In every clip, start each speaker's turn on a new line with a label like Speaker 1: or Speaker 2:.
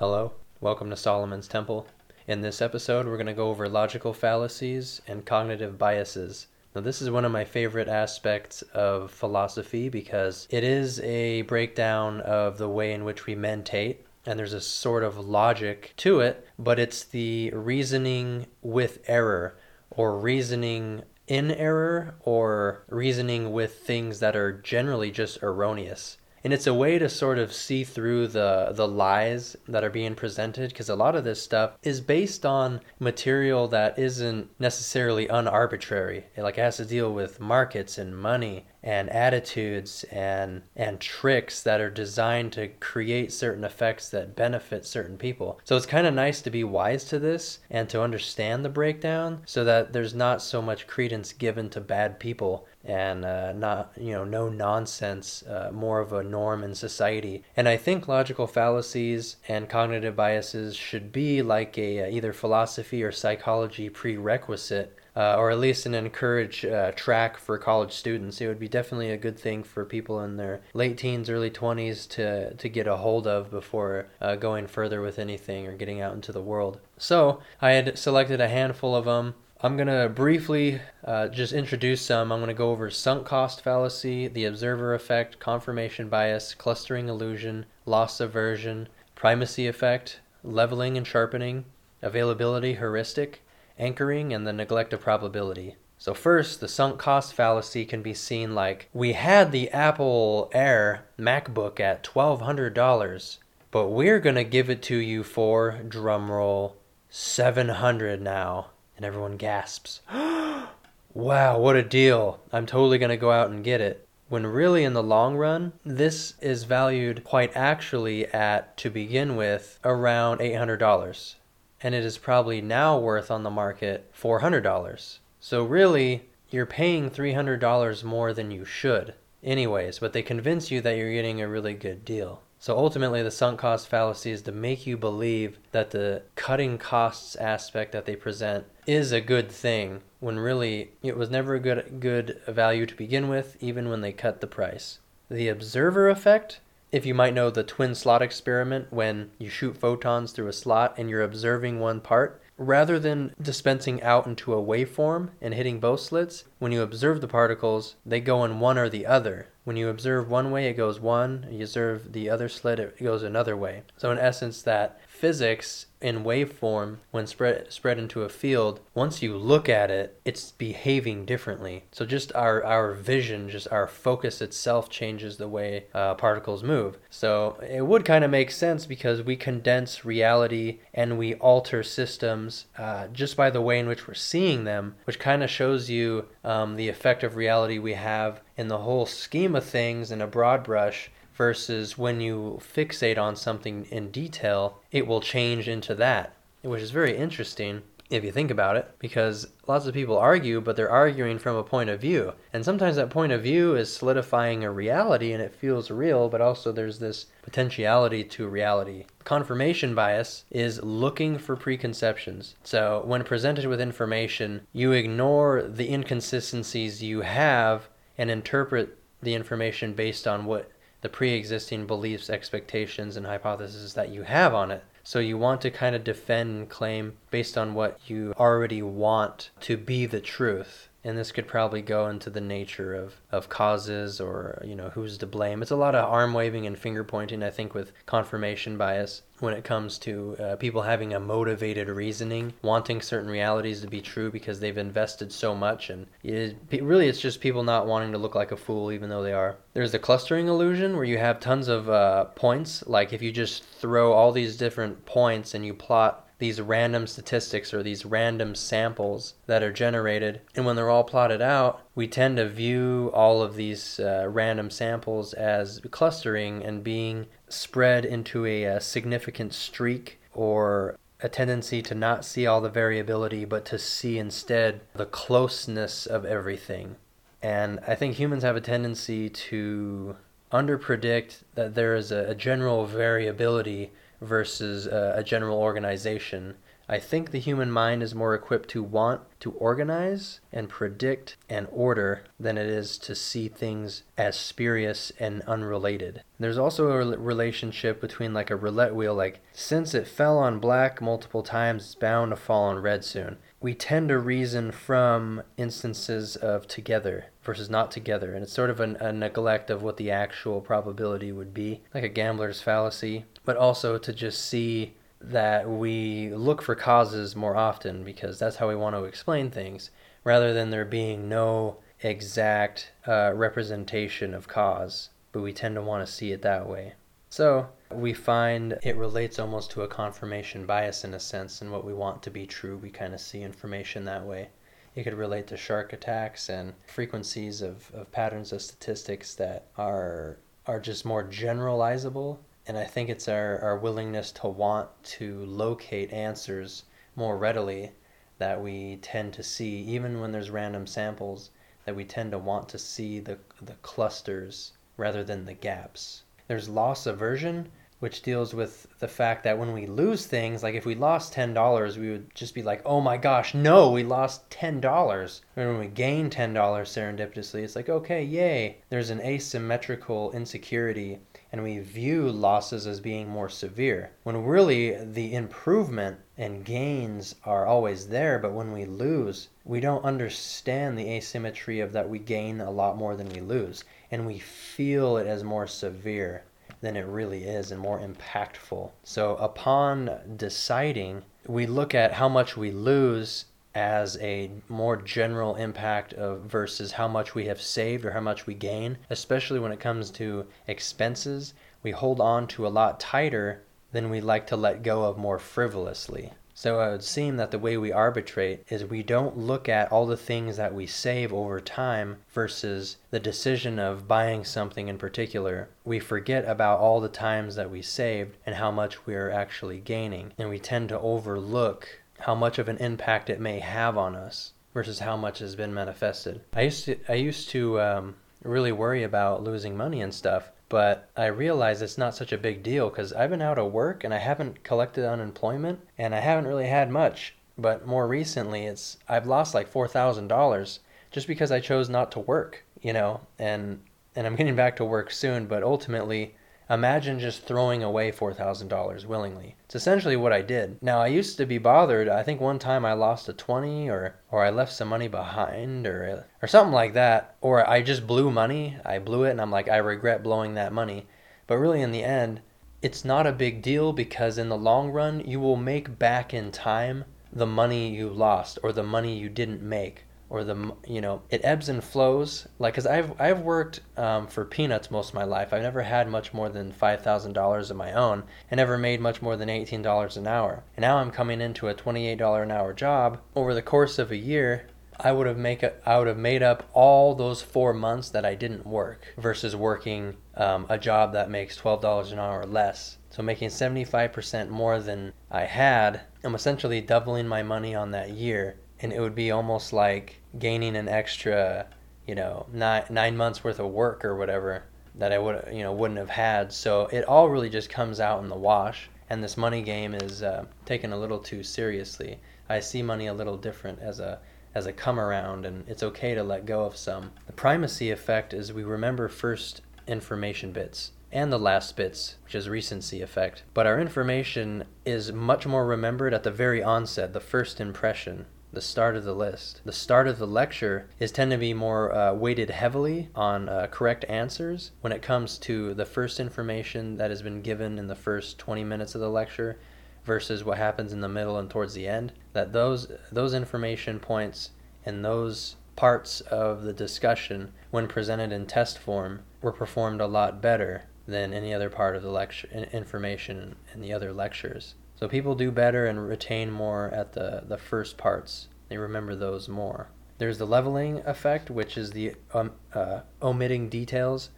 Speaker 1: Hello, welcome to Solomon's Temple. In this episode, we're going to go over logical fallacies and cognitive biases. Now, this is one of my favorite aspects of philosophy because it is a breakdown of the way in which we mentate, and there's a sort of logic to it, but it's the reasoning with error or reasoning in error or reasoning with things that are generally just erroneous and it's a way to sort of see through the the lies that are being presented because a lot of this stuff is based on material that isn't necessarily unarbitrary like it has to deal with markets and money and attitudes and and tricks that are designed to create certain effects that benefit certain people. So it's kind of nice to be wise to this and to understand the breakdown so that there's not so much credence given to bad people and uh, not you know no nonsense uh, more of a norm in society and i think logical fallacies and cognitive biases should be like a uh, either philosophy or psychology prerequisite uh, or at least an encourage uh, track for college students. It would be definitely a good thing for people in their late teens, early 20s to, to get a hold of before uh, going further with anything or getting out into the world. So I had selected a handful of them. I'm going to briefly uh, just introduce some. I'm going to go over sunk cost fallacy, the observer effect, confirmation bias, clustering illusion, loss aversion, primacy effect, leveling and sharpening, availability heuristic, anchoring, and the neglect of probability. So, first, the sunk cost fallacy can be seen like we had the Apple Air MacBook at $1,200, but we're going to give it to you for, drumroll, 700 now. And everyone gasps. wow, what a deal. I'm totally going to go out and get it. When really, in the long run, this is valued quite actually at, to begin with, around $800 and it is probably now worth on the market $400. So really, you're paying $300 more than you should, anyways, but they convince you that you're getting a really good deal. So ultimately, the sunk cost fallacy is to make you believe that the cutting costs aspect that they present is a good thing when really it was never a good good value to begin with, even when they cut the price. The observer effect if you might know the twin slot experiment when you shoot photons through a slot and you're observing one part, rather than dispensing out into a waveform and hitting both slits, when you observe the particles, they go in one or the other. When you observe one way, it goes one, you observe the other slit, it goes another way. So, in essence, that physics in waveform when spread spread into a field once you look at it it's behaving differently. So just our our vision just our focus itself changes the way uh, particles move. So it would kind of make sense because we condense reality and we alter systems uh, just by the way in which we're seeing them which kind of shows you um, the effect of reality we have in the whole scheme of things in a broad brush versus when you fixate on something in detail, it will change into that, which is very interesting if you think about it, because lots of people argue, but they're arguing from a point of view. And sometimes that point of view is solidifying a reality and it feels real, but also there's this potentiality to reality. Confirmation bias is looking for preconceptions. So when presented with information, you ignore the inconsistencies you have and interpret the information based on what the pre existing beliefs, expectations, and hypotheses that you have on it. So you want to kind of defend and claim based on what you already want to be the truth and this could probably go into the nature of, of causes or you know who's to blame. It's a lot of arm waving and finger pointing i think with confirmation bias when it comes to uh, people having a motivated reasoning wanting certain realities to be true because they've invested so much. And it, really it's just people not wanting to look like a fool even though they are. There's the clustering illusion where you have tons of uh, points. Like if you just throw all these different points and you plot these random statistics or these random samples that are generated. And when they're all plotted out, we tend to view all of these uh, random samples as clustering and being spread into a, a significant streak or a tendency to not see all the variability, but to see instead the closeness of everything. And I think humans have a tendency to underpredict that there is a, a general variability versus uh, a general organization. I think the human mind is more equipped to want to organize and predict and order than it is to see things as spurious and unrelated. There's also a relationship between like a roulette wheel, like since it fell on black multiple times, it's bound to fall on red soon. We tend to reason from instances of together versus not together, and it's sort of an, a neglect of what the actual probability would be, like a gambler's fallacy, but also to just see that we look for causes more often because that's how we want to explain things rather than there being no exact uh, representation of cause, but we tend to want to see it that way. So we find it relates almost to a confirmation bias in a sense, and what we want to be true, we kind of see information that way. It could relate to shark attacks and frequencies of, of patterns of statistics that are are just more generalizable and I think it's our, our willingness to want to locate answers more readily that we tend to see, even when there's random samples, that we tend to want to see the, the clusters rather than the gaps. There's loss aversion, which deals with the fact that when we lose things, like if we lost $10, we would just be like, oh my gosh, no, we lost $10. And when we gain $10 serendipitously, it's like, okay, yay. There's an asymmetrical insecurity and we view losses as being more severe when really the improvement and gains are always there but when we lose we don't understand the asymmetry of that we gain a lot more than we lose and we feel it as more severe than it really is and more impactful so upon deciding we look at how much we lose as a more general impact of versus how much we have saved or how much we gain, especially when it comes to expenses, we hold on to a lot tighter than we like to let go of more frivolously. So it would seem that the way we arbitrate is we don't look at all the things that we save over time versus the decision of buying something in particular. We forget about all the times that we saved and how much we are actually gaining. And we tend to overlook how much of an impact it may have on us versus how much has been manifested. I used to I used to um, really worry about losing money and stuff, but I realize it's not such a big deal because I've been out of work and I haven't collected unemployment and I haven't really had much. But more recently, it's I've lost like four thousand dollars just because I chose not to work, you know, and and I'm getting back to work soon, but ultimately Imagine just throwing away $4,000 willingly. It's essentially what I did. Now, I used to be bothered. I think one time I lost a 20 or or I left some money behind or or something like that, or I just blew money. I blew it and I'm like I regret blowing that money. But really in the end, it's not a big deal because in the long run, you will make back in time the money you lost or the money you didn't make or the you know it ebbs and flows. Like because i've i've worked um, for peanuts most of my life. I've never had much more than $5000 of my own and never made much more than $18 an hour. And now i'm coming into a $28 an hour job. Over the course of a year I would have make a, I would have made up all those four months that I didn't work versus working um, a job that makes twelve dollars an hour less. So making seventy five percent more than I had, I'm essentially doubling my money on that year, and it would be almost like gaining an extra, you know, nine nine months worth of work or whatever that I would you know wouldn't have had. So it all really just comes out in the wash. And this money game is uh, taken a little too seriously. I see money a little different as a as a come around, and it's okay to let go of some. The primacy effect is we remember first information bits and the last bits, which is recency effect. But our information is much more remembered at the very onset, the first impression the start of the list. The start of the lecture is tend to be more uh, weighted heavily on uh, correct answers when it comes to the first information that has been given in the first 20 minutes of the lecture versus what happens in the middle and towards the end. That those those information points and those parts of the discussion when presented in test form were performed a lot better than any other part of the lecture information in the other lectures. So people do better and retain more at the, the first parts. They remember those more. There's the leveling effect, which is the um, uh, omitting details,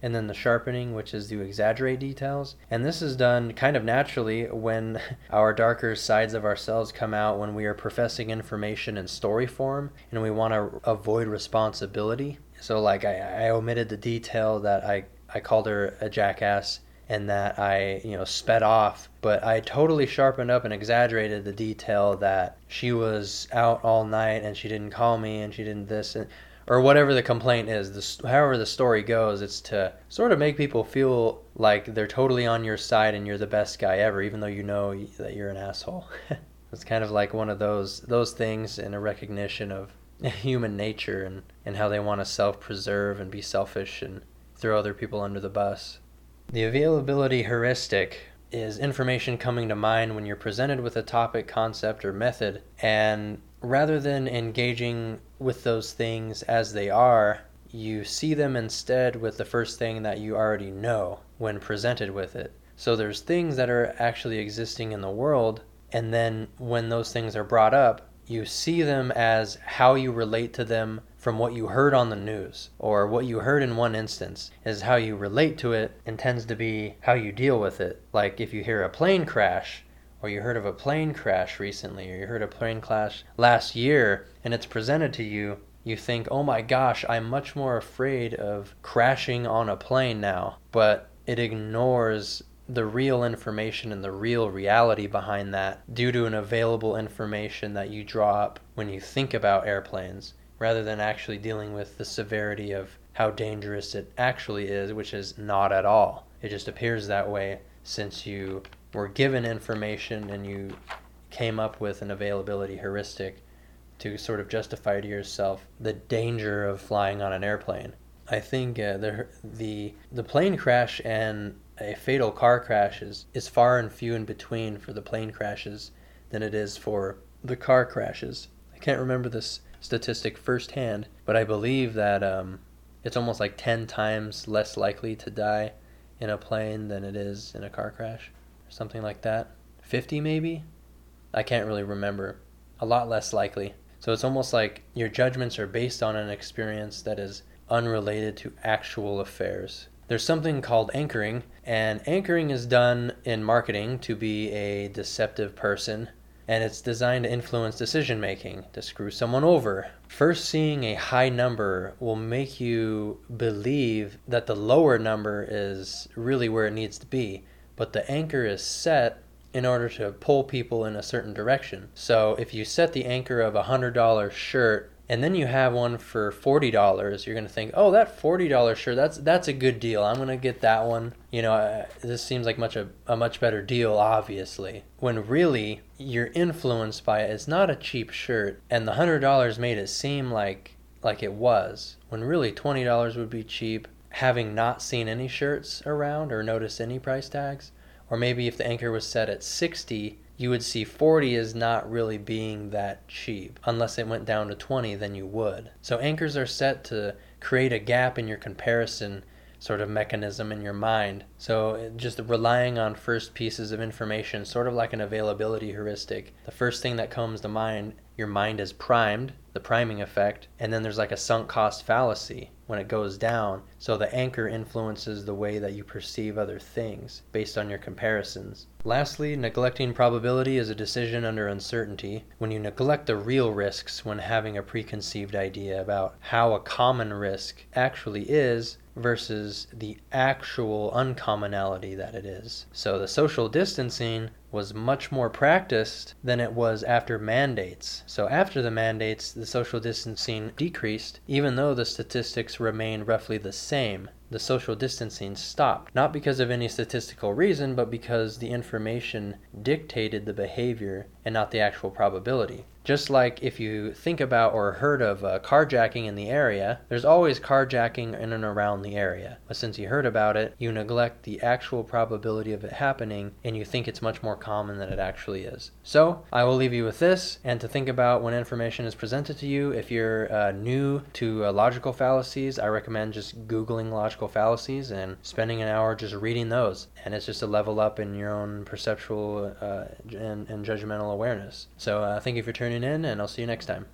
Speaker 1: and then the sharpening, which is to exaggerate details. And this is done kind of naturally when our darker sides of ourselves come out when we are professing information in story form and we want to avoid responsibility. So, like, I, I omitted the detail that I, I called her a jackass and that I, you know, sped off, but I totally sharpened up and exaggerated the detail that she was out all night and she didn't call me and she didn't this and or whatever the complaint is. The, however the story goes, it's to sort of make people feel like they're totally on your side and you're the best guy ever, even though you know that you're an asshole. it's kind of like one of those those things in a recognition of human nature and, and how they want to self preserve and be selfish and throw other people under the bus. The availability heuristic is information coming to mind when you're presented with a topic, concept, or method, and rather than engaging with those things as they are, you see them instead with the first thing that you already know when presented with it. So there's things that are actually existing in the world, and then when those things are brought up, you see them as how you relate to them from what you heard on the news or what you heard in one instance is how you relate to it and tends to be how you deal with it. Like if you hear a plane crash or you heard of a plane crash recently or you heard a plane crash last year and it's presented to you, you think, "Oh my gosh, I'm much more afraid of crashing on a plane now." But it ignores the real information and the real reality behind that due to an available information that you draw up when you think about airplanes rather than actually dealing with the severity of how dangerous it actually is, which is not at all. It just appears that way since you were given information and you came up with an availability heuristic to sort of justify to yourself the danger of flying on an airplane. I think uh, the the the plane crash and a fatal car crash is, is far and few in between for the plane crashes than it is for the car crashes. I can't remember this statistic firsthand, but I believe that um, it's almost like 10 times less likely to die in a plane than it is in a car crash, or something like that. 50 maybe? I can't really remember. A lot less likely. So it's almost like your judgments are based on an experience that is unrelated to actual affairs. There's something called anchoring, and anchoring is done in marketing to be a deceptive person and it's designed to influence decision making, to screw someone over. First, seeing a high number will make you believe that the lower number is really where it needs to be, but the anchor is set in order to pull people in a certain direction. So, if you set the anchor of a $100 shirt and then you have one for forty dollars, you're gonna think, oh, that forty dollars shirt, that's that's a good deal. I'm gonna get that one. You know, uh, this seems like much a, a much better deal, obviously. When really you're influenced by it. It's not a cheap shirt, and the hundred dollars made it seem like like it was. When really twenty dollars would be cheap. Having not seen any shirts around or noticed any price tags, or maybe if the anchor was set at sixty you would see 40 as not really being that cheap. Unless it went down to 20, then you would. So anchors are set to create a gap in your comparison sort of mechanism in your mind. So just relying on first pieces of information, sort of like an availability heuristic. The first thing that comes to mind, your mind is primed, the priming effect, and then there's like a sunk cost fallacy when it goes down. So the anchor influences the way that you perceive other things based on your comparisons. Lastly, neglecting probability is a decision under uncertainty. When you neglect the real risks when having a preconceived idea about how a common risk actually is, versus the actual uncommonality that it is. So the social distancing was much more practiced than it was after mandates. So after the mandates, the social distancing decreased, even though the statistics remained roughly the same. The social distancing stopped, not because of any statistical reason, but because the information dictated the behavior and not the actual probability. Just like if you think about or heard of uh, carjacking in the area, there's always carjacking in and around the area. But since you heard about it, you neglect the actual probability of it happening and you think it's much more common than it actually is. So I will leave you with this and to think about when information is presented to you. If you're uh, new to uh, logical fallacies, I recommend just Googling logical fallacies and spending an hour just reading those. And it's just a level up in your own perceptual uh, and, and, judgmental awareness. So uh, thank you for tuning in, and I'll see you next time.